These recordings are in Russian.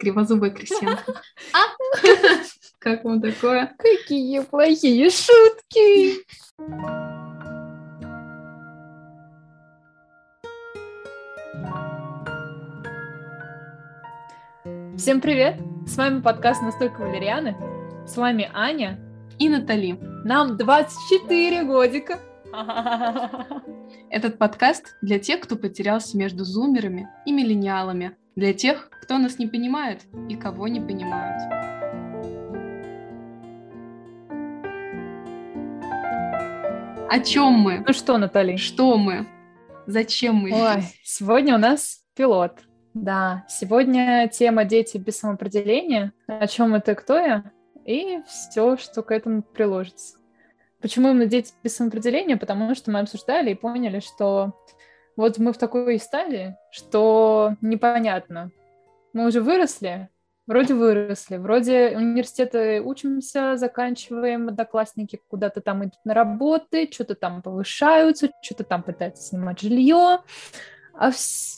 Кривозубая крестьянка. Как вам такое? Какие плохие шутки! Всем привет! С вами подкаст «Настойка Валерианы». С вами Аня И Натали. Нам 24 годика. Этот подкаст для тех, кто потерялся между зумерами и миллениалами. Для тех, кто нас не понимает и кого не понимают. О чем мы? Ну что, Натали? Что мы? Зачем мы Ой, здесь? сегодня у нас пилот. Да, сегодня тема «Дети без самоопределения», о чем это, кто я, и все, что к этому приложится. Почему именно «Дети без самоопределения»? Потому что мы обсуждали и поняли, что вот мы в такой стадии, что непонятно. Мы уже выросли, вроде выросли, вроде университеты учимся, заканчиваем, одноклассники куда-то там идут на работы, что-то там повышаются, что-то там пытаются снимать жилье, а,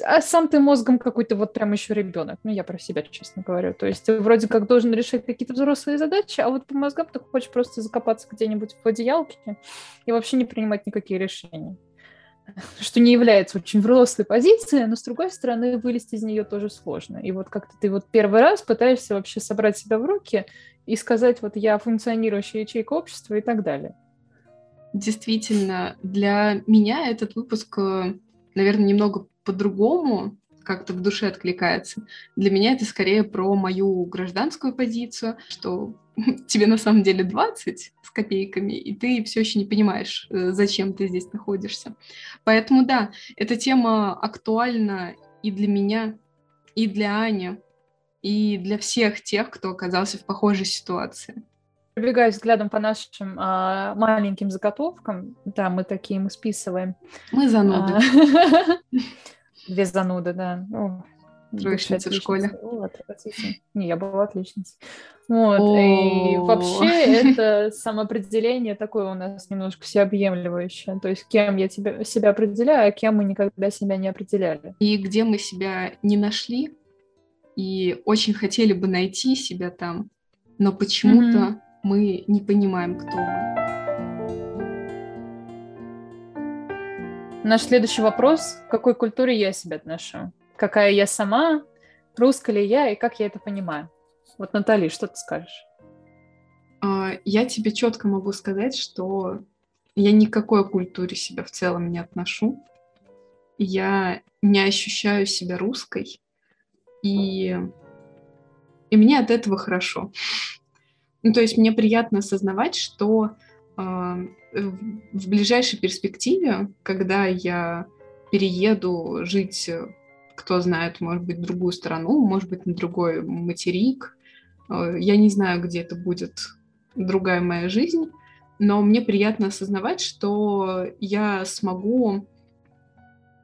а сам ты мозгом какой-то вот прям еще ребенок. Ну, я про себя, честно говорю. То есть ты вроде как должен решать какие-то взрослые задачи, а вот по мозгам ты хочешь просто закопаться где-нибудь в одеялке и вообще не принимать никакие решения. Что не является очень взрослой позицией, но с другой стороны вылезть из нее тоже сложно. И вот как-то ты вот первый раз пытаешься вообще собрать себя в руки и сказать, вот я функционирующая ячейка общества и так далее. Действительно, для меня этот выпуск, э, наверное, немного по-другому как-то в душе откликается. Для меня это скорее про мою гражданскую позицию, что тебе на самом деле 20 с копейками, и ты все еще не понимаешь, э, зачем ты здесь находишься. Поэтому да, эта тема актуальна и для меня, и для Ани, и для всех тех, кто оказался в похожей ситуации. Пробегаю взглядом по нашим а, маленьким заготовкам. Да, мы такие, мы списываем. Мы зануды. А, Две зануды, да. Троечница в школе. отвратительно. Не, я была отличницей. Вот. И вообще это самоопределение такое у нас немножко всеобъемлющее. То есть кем я тебя, себя определяю, а кем мы никогда себя не определяли. И где мы себя не нашли, и очень хотели бы найти себя там, но почему-то Мгм. мы не понимаем, кто мы. Наш следующий вопрос. К какой культуре я себя отношу? Какая я сама? Русская ли я? И как я это понимаю? Вот, Натали, что ты скажешь? А, Я тебе четко могу сказать, что я ни к какой культуре себя в целом не отношу. Я не ощущаю себя русской, и, и мне от этого хорошо. Ну, то есть мне приятно осознавать, что а, в ближайшей перспективе, когда я перееду жить, э, кто знает, может быть, другую страну, может быть, на другой материк, э, я не знаю, где это будет другая моя жизнь, но мне приятно осознавать, что я смогу,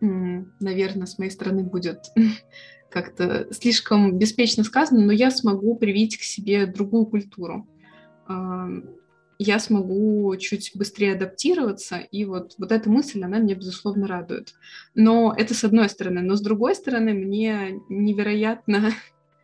наверное, с моей стороны будет как-то слишком беспечно сказано, но я смогу привить к себе другую культуру. Я смогу чуть быстрее адаптироваться, и вот, вот эта мысль, она меня, безусловно, радует. Но это с одной стороны. Но с другой стороны, мне невероятно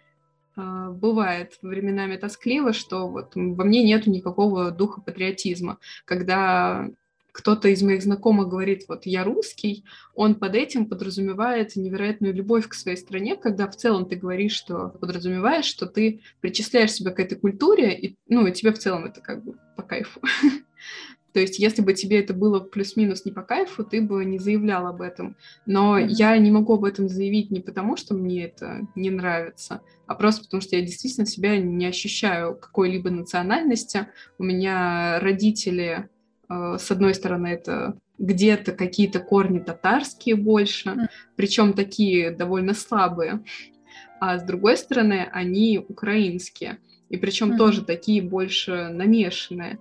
а, бывает временами тоскливо, что вот во мне нету никакого духа патриотизма. Когда кто-то из моих знакомых говорит, вот я русский, он под этим подразумевает невероятную любовь к своей стране, когда в целом ты говоришь, что подразумеваешь, что ты причисляешь себя к этой культуре, и, ну, и тебе в целом это как бы по кайфу. То есть, если бы тебе это было плюс-минус не по кайфу, ты бы не заявлял об этом. Но Мгм. я не могу об этом заявить не потому, что мне это не нравится, а просто потому, что я действительно себя не ощущаю какой-либо национальности. У меня родители, с одной стороны, это где-то какие-то корни татарские больше, Мгм. причем такие довольно слабые, а с другой стороны, они украинские, и причем Мгм. тоже такие больше намешанные.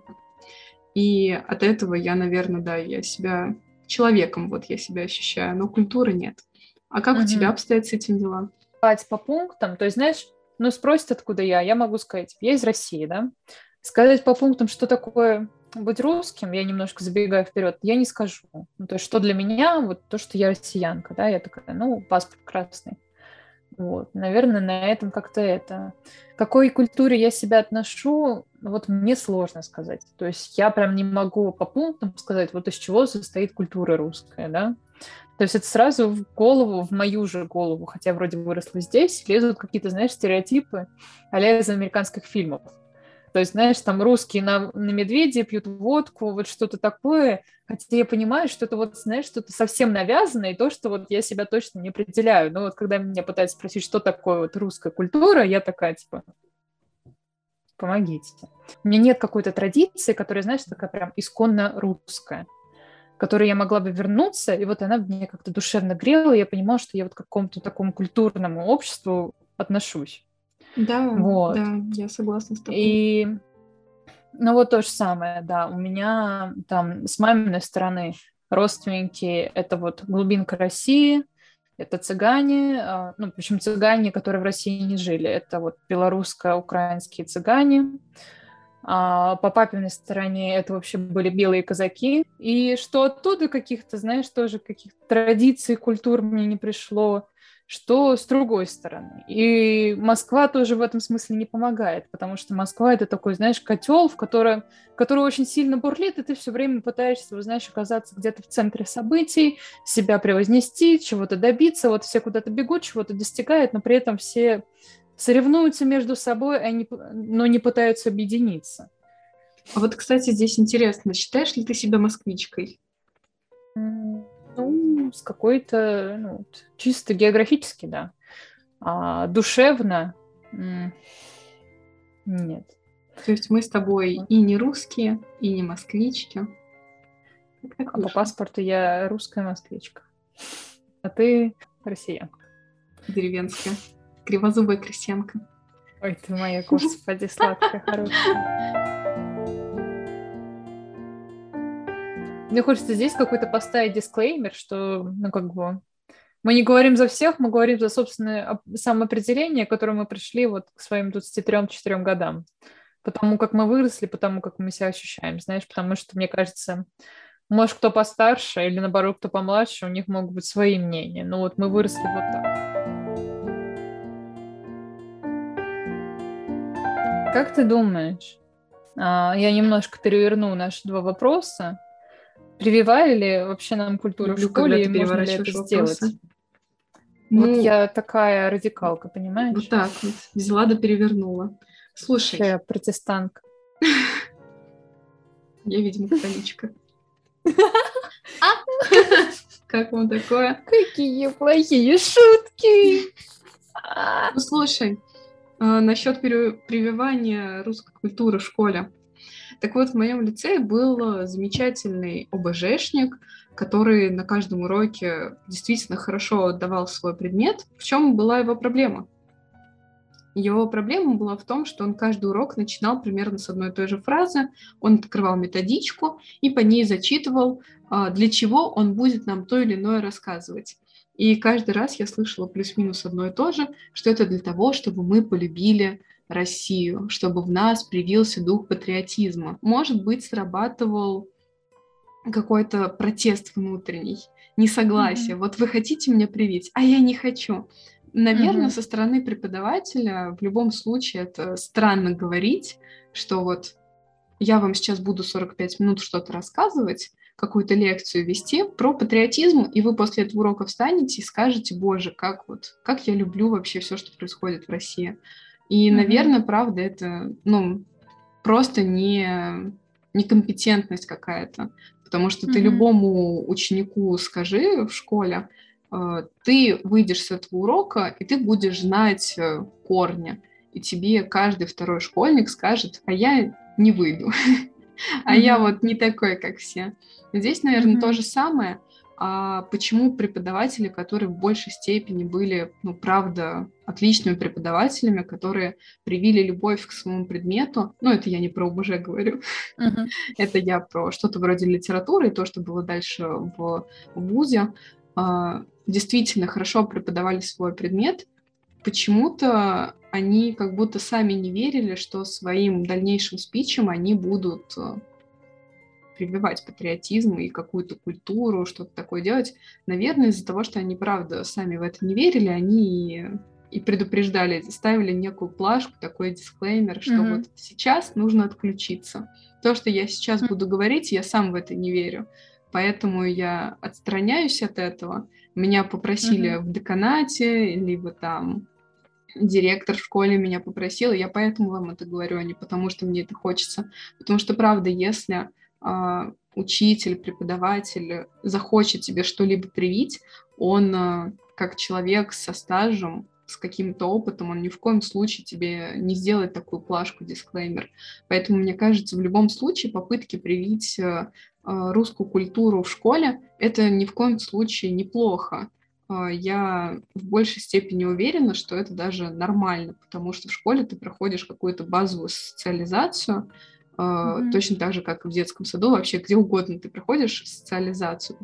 И от этого я, наверное, да, я себя человеком, вот я себя ощущаю, но культуры нет. А как у Мгм. тебя обстоят с этим дела? По пунктам. То есть, знаешь, ну, спросят, откуда я, я могу сказать, я из России, да? Сказать по пунктам, что такое быть русским, я немножко забегаю вперед, я не скажу. Ну, то есть, что для меня, вот то, что я россиянка, да, я такая, ну, паспорт красный. Вот, наверное, на этом как-то это. К какой культуре я себя отношу, вот мне сложно сказать. То есть я прям не могу по пунктам сказать, вот из чего состоит культура русская, да. То есть это сразу в голову, в мою же голову, хотя вроде выросла здесь, лезут какие-то, знаешь, стереотипы а из американских фильмов. То есть, знаешь, там русские на, на медведе пьют водку, вот что-то такое. Хотя я понимаю, что это вот, знаешь, что-то совсем навязанное, и то, что вот я себя точно не определяю. Но вот когда меня пытаются спросить, что такое вот русская культура, я такая, типа, помогите. У меня нет какой-то традиции, которая, знаешь, такая прям исконно русская которой я могла бы вернуться, и вот она мне как-то душевно грела, и я понимала, что я вот к какому-то такому культурному обществу отношусь. Да, вот. да, я согласна с тобой. И, ну вот то же самое, да, у меня там с маминой стороны родственники, это вот глубинка России, это цыгане, а, ну, причем цыгане, которые в России не жили, это вот белорусско-украинские цыгане, а по папиной стороне это вообще были белые казаки. И что оттуда каких-то, знаешь, тоже каких-то традиций, культур мне не пришло что с другой стороны. И Москва тоже в этом смысле не помогает, потому что Москва это такой, знаешь, котел, в котором, который очень сильно бурлит, и ты все время пытаешься, знаешь, оказаться где-то в центре событий, себя превознести, чего-то добиться, вот все куда-то бегут, чего-то достигают, но при этом все соревнуются между собой, они, но не пытаются объединиться. А вот, кстати, здесь интересно, считаешь ли ты себя москвичкой? С какой-то, ну, чисто географически, да. А душевно нет. То есть мы с тобой и не русские, и не москвички. а по паспорту я русская москвичка. А ты россиянка. Деревенская. Кривозубая крестьянка. Ой, ты моя, господи, сладкая, хорошая. Мне хочется здесь какой-то поставить дисклеймер, что, ну, как бы, мы не говорим за всех, мы говорим за собственное самоопределение, которое мы пришли вот к своим 23-4 годам. Потому как мы выросли, потому как мы себя ощущаем, знаешь, потому что, мне кажется, может, кто постарше или, наоборот, кто помладше, у них могут быть свои мнения. Но вот мы выросли вот так. Как ты думаешь? А, я немножко переверну наши два вопроса. Прививали ли вообще нам культуру Люблю, в школе, и можно ли это сделать? Ну, вот я такая радикалка, понимаешь? Вот так вот. Взяла да перевернула. Слушай. Я протестантка. Я, видимо, католичка. Как вам такое? Какие плохие шутки! Ну, слушай, а, насчет прививания русской культуры в школе. Так вот, в моем лице был замечательный ОБЖшник, который на каждом уроке действительно хорошо отдавал свой предмет. В чем была его проблема? Его проблема была в том, что он каждый урок начинал примерно с одной и той же фразы, он открывал методичку и по ней зачитывал, а, для чего он будет нам то или иное рассказывать. И каждый раз я слышала плюс-минус одно и то же, что это для того, чтобы мы полюбили Россию, чтобы в нас привился дух патриотизма. Может быть, срабатывал какой-то протест внутренний, несогласие. Mm-hmm. Вот вы хотите меня привить, а я не хочу. Наверное, mm-hmm. со стороны преподавателя в любом случае это странно говорить, что вот я вам сейчас буду 45 минут что-то рассказывать, какую-то лекцию вести про патриотизм, и вы после этого урока встанете и скажете, боже, как вот, как я люблю вообще все, что происходит в России. И, mm-hmm. наверное, правда, это, ну, просто не некомпетентность какая-то, потому что mm-hmm. ты любому ученику скажи в школе, э, ты выйдешь с этого урока, и ты будешь знать э, корни, и тебе каждый второй школьник скажет, а я не выйду, а я вот не такой, как все. Здесь, наверное, то же самое – почему преподаватели, которые в большей степени были, ну, правда, отличными преподавателями, которые привили любовь к своему предмету, ну, это я не про ОБЖ говорю, uh-huh. это я про что-то вроде литературы, и то, что было дальше в, ВУЗе, а, действительно хорошо преподавали свой предмет, почему-то они как будто сами не верили, что своим дальнейшим спичем они будут прививать патриотизм и какую-то культуру, что-то такое делать, наверное, из-за того, что они, правда, сами в это не верили, они и предупреждали, ставили некую плашку, такой дисклеймер, что mm-hmm. вот сейчас нужно отключиться. То, что я сейчас mm-hmm. буду говорить, я сам в это не верю. Поэтому я отстраняюсь от этого. Меня попросили mm-hmm. в деканате, либо там директор в школе меня попросил, я поэтому вам это говорю, а не потому, что мне это хочется. Потому что, правда, если учитель, преподаватель захочет тебе что-либо привить, он, э, как человек со стажем, с каким-то опытом, он ни в коем случае тебе не сделает такую плашку, дисклеймер. Поэтому, мне кажется, в любом случае попытки привить э, русскую культуру в школе, это ни в коем случае неплохо. А, я в большей степени уверена, что это даже нормально, потому что в школе ты проходишь какую-то базовую социализацию, mm-hmm. точно так же, как и в детском саду, вообще где угодно ты проходишь социализацию.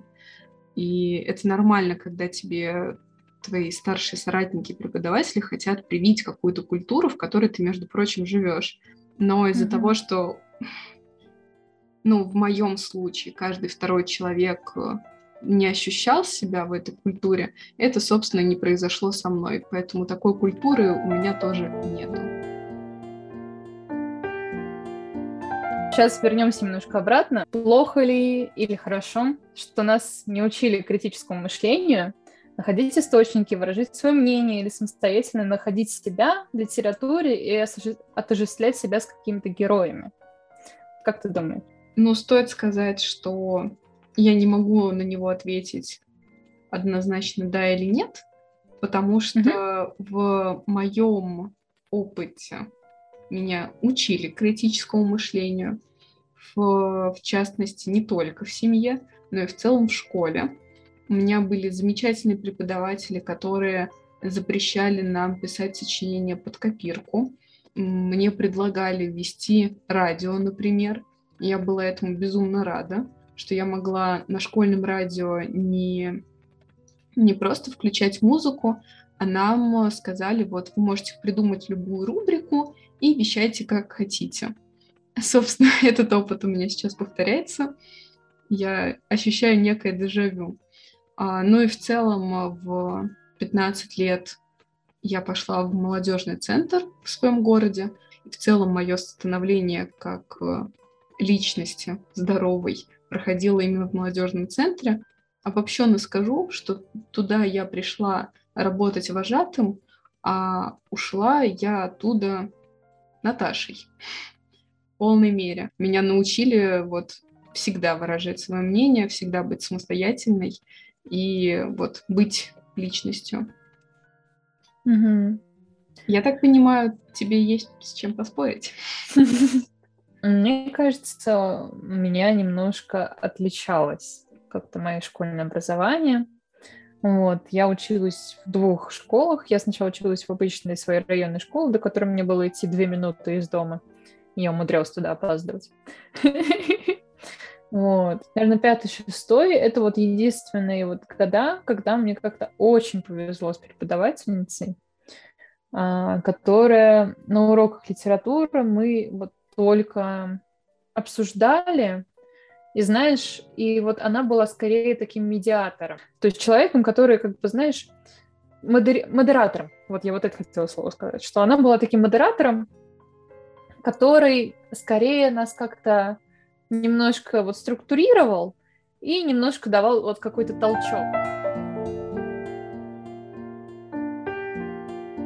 И это нормально, когда тебе твои старшие соратники, преподаватели хотят привить какую-то культуру, в которой ты, между прочим, живешь. Но из-за mm-hmm. того, что, ну, в моем случае, каждый второй человек э, не ощущал себя в этой культуре, это, собственно, не произошло со мной. Поэтому такой культуры у меня тоже нету. Сейчас вернемся немножко обратно. Плохо ли или хорошо, что нас не учили критическому мышлению, находить источники, выражать свое мнение или самостоятельно находить себя в литературе и отождествлять себя с какими-то героями? Как ты думаешь? Ну, стоит сказать, что я не могу на него ответить однозначно да или нет, потому что mm-hmm. в моем опыте меня учили критическому мышлению, в, в частности, не только в семье, но и в целом в школе. У меня были замечательные преподаватели, которые запрещали нам писать сочинения под копирку. Мне предлагали вести радио, например. Я была этому безумно рада что я могла на школьном радио не, не просто включать музыку, нам сказали, вот вы можете придумать любую рубрику и вещайте как хотите. Собственно, этот опыт у меня сейчас повторяется. Я ощущаю некое дежавю. А, ну и в целом в 15 лет я пошла в молодежный центр в своем городе. И в целом мое становление как э, личности здоровой проходила именно в молодежном центре. Обобщенно скажу, что туда я пришла работать вожатым, а ушла я оттуда Наташей в полной мере. Меня научили вот всегда выражать свое мнение, всегда быть самостоятельной и вот быть личностью. Угу. Я так понимаю, тебе есть с чем поспорить. Мне кажется, у меня немножко отличалось как-то мое школьное образование. Вот, я училась в двух школах. Я сначала училась в обычной своей районной школе, до которой мне было идти две минуты из дома. Я умудрялась туда опаздывать. Вот. Наверное, пятый, шестой — это вот единственные вот года, когда мне как-то очень повезло с преподавательницей, а, которая на уроках литературы мы вот только обсуждали, и знаешь, и вот она была скорее таким медиатором, то есть человеком, который, как бы, знаешь, модери... модератором, вот я вот это хотела слово сказать, что она была таким модератором, который скорее нас как-то немножко вот структурировал и немножко давал вот какой-то толчок.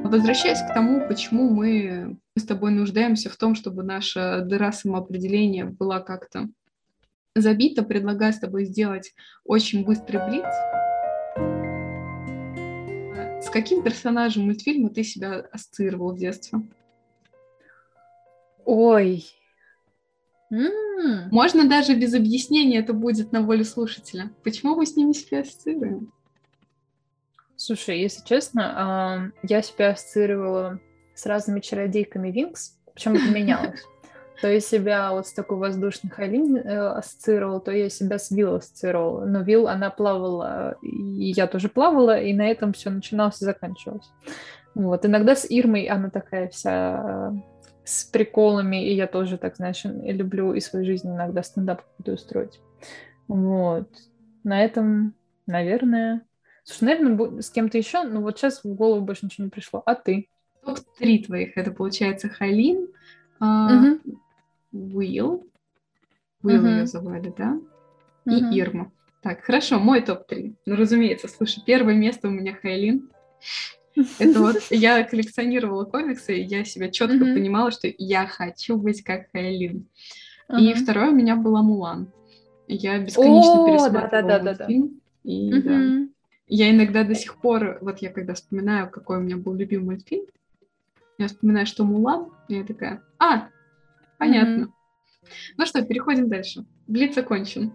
Возвращаясь к тому, почему мы с тобой нуждаемся в том, чтобы наша дыра самоопределения была как-то забита, предлагаю с тобой сделать очень быстрый блиц. С каким персонажем мультфильма ты себя ассоциировал в детстве? Ой. М-м. Можно даже без объяснения, это будет на волю слушателя. Почему мы с ними себя ассоциируем? Слушай, если честно, я себя ассоциировала с разными чародейками Винкс, причем это менялось. То я себя вот с такой воздушной Хайлин э, ассоциировала, то я себя с Вилл ассоциировала. Но Вилл, она плавала, и я тоже плавала, и на этом все начиналось и заканчивалось. Вот. Иногда с Ирмой она такая вся э, с приколами, и я тоже так, знаешь, люблю и свою жизнь иногда стендап какой-то устроить. Вот. На этом, наверное, Слушай, наверное, с кем-то еще, но вот сейчас в голову больше ничего не пришло. А ты? Топ-3 твоих. Это получается Хайлин, угу. Угу. ее звали, да? И угу. Ирма. Так, хорошо, мой топ-3. Ну, разумеется, слушай, первое место у меня Хайлин. Это вот я коллекционировала комиксы, и я себя четко mm-hmm. понимала, что я хочу быть как Хайлин. Uh-huh. И второе у меня была Мулан. Я бесконечно oh, пересматривала да, да, да, фильм. И mm-hmm. да. Я иногда до сих пор, вот я когда вспоминаю, какой у меня был любимый фильм, я вспоминаю, что Мулан, и я такая, а, понятно. Mm-hmm. Ну что, переходим дальше. Блиц окончен.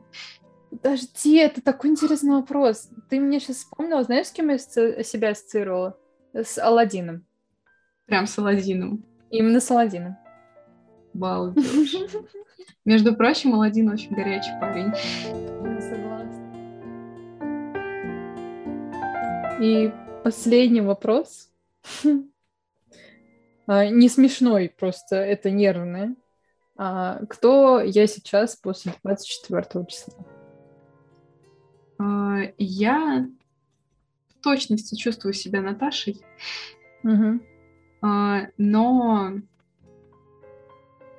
Подожди, это такой интересный вопрос. Ты мне сейчас вспомнила, знаешь, с кем я себя ассоциировала? С Алладином. Прям с Алладином. Именно с Алладином. Балдеж. Между прочим, Алладин очень горячий парень. Я согласна. И последний вопрос. А, не смешной, просто это нервное. А, кто я сейчас после 24 числа? А, я в точности чувствую себя Наташей, угу. но,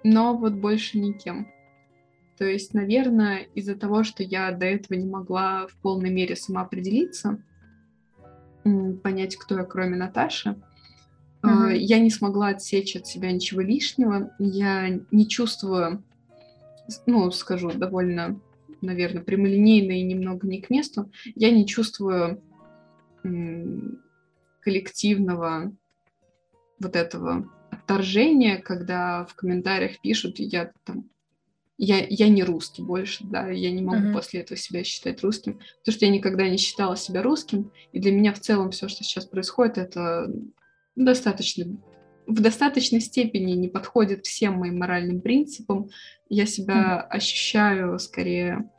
но вот больше никем. То есть, наверное, из-за того, что я до этого не могла в полной мере сама определиться, понять, кто я, кроме Наташи, uh я не смогла отсечь от себя ничего лишнего. Я не чувствую, ну, скажу довольно наверное, прямолинейно и немного не к месту, я не чувствую коллективного вот этого отторжения, когда в комментариях пишут, я там я, я не русский больше, да, я не могу uh-huh. после этого себя считать русским, потому что я никогда не считала себя русским, и для меня в целом все, что сейчас происходит, это достаточно в достаточной степени не подходит всем моим моральным принципам. Я себя mm. ощущаю скорее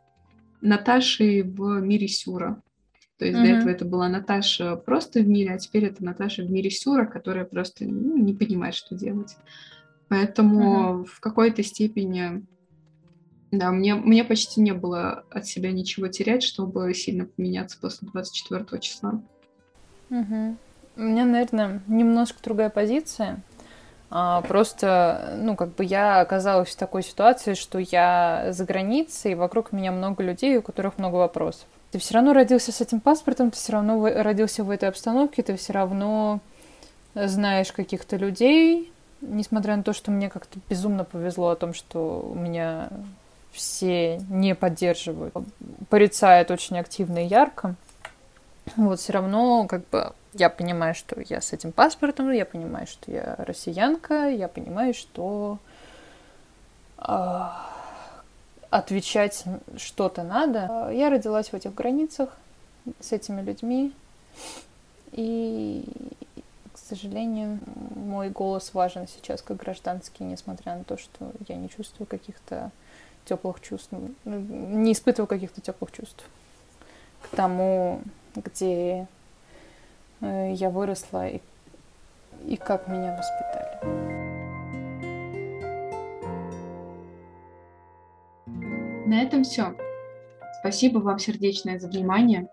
Наташей в мире Сюра. То есть mm-hmm. до этого это была Наташа просто в мире, а теперь это Наташа в мире Сюра, которая просто ну, не понимает, что делать. Поэтому mm-hmm. в какой-то степени, да, мне, мне почти не было от себя ничего терять, чтобы сильно поменяться после 24 числа. Угу. У меня, наверное, немножко другая позиция. А, просто, ну, как бы я оказалась в такой ситуации, что я за границей, и вокруг меня много людей, у которых много вопросов. Ты все равно родился с этим паспортом, ты все равно родился в этой обстановке, ты все равно знаешь каких-то людей, несмотря на то, что мне как-то безумно повезло о том, что у меня все не поддерживают, порицают очень активно и ярко. Вот все равно как бы я понимаю, что я с этим паспортом, я понимаю, что я россиянка, я понимаю, что э, отвечать что-то надо. Я родилась в этих границах с этими людьми, и, к сожалению, мой голос важен сейчас как гражданский, несмотря на то, что я не чувствую каких-то теплых чувств, не испытываю каких-то теплых чувств к тому, где Э, я выросла и, и как меня воспитали. На этом все. Спасибо вам сердечное за внимание.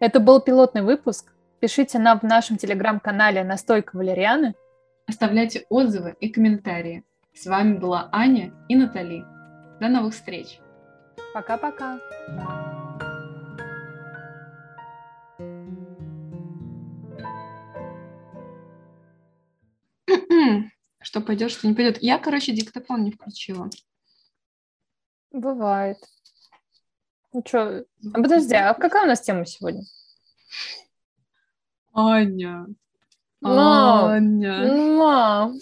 Это был пилотный выпуск. Пишите нам в нашем телеграм-канале «Настойка Валерианы». Оставляйте отзывы и комментарии. С вами была Аня и Натали. До новых встреч. Пока-пока. Что пойдет, что не пойдет. Я, короче, диктофон не включила. Бывает. Ну что, а подожди, а какая у нас тема сегодня? Аня. Мам, Аня. Мам.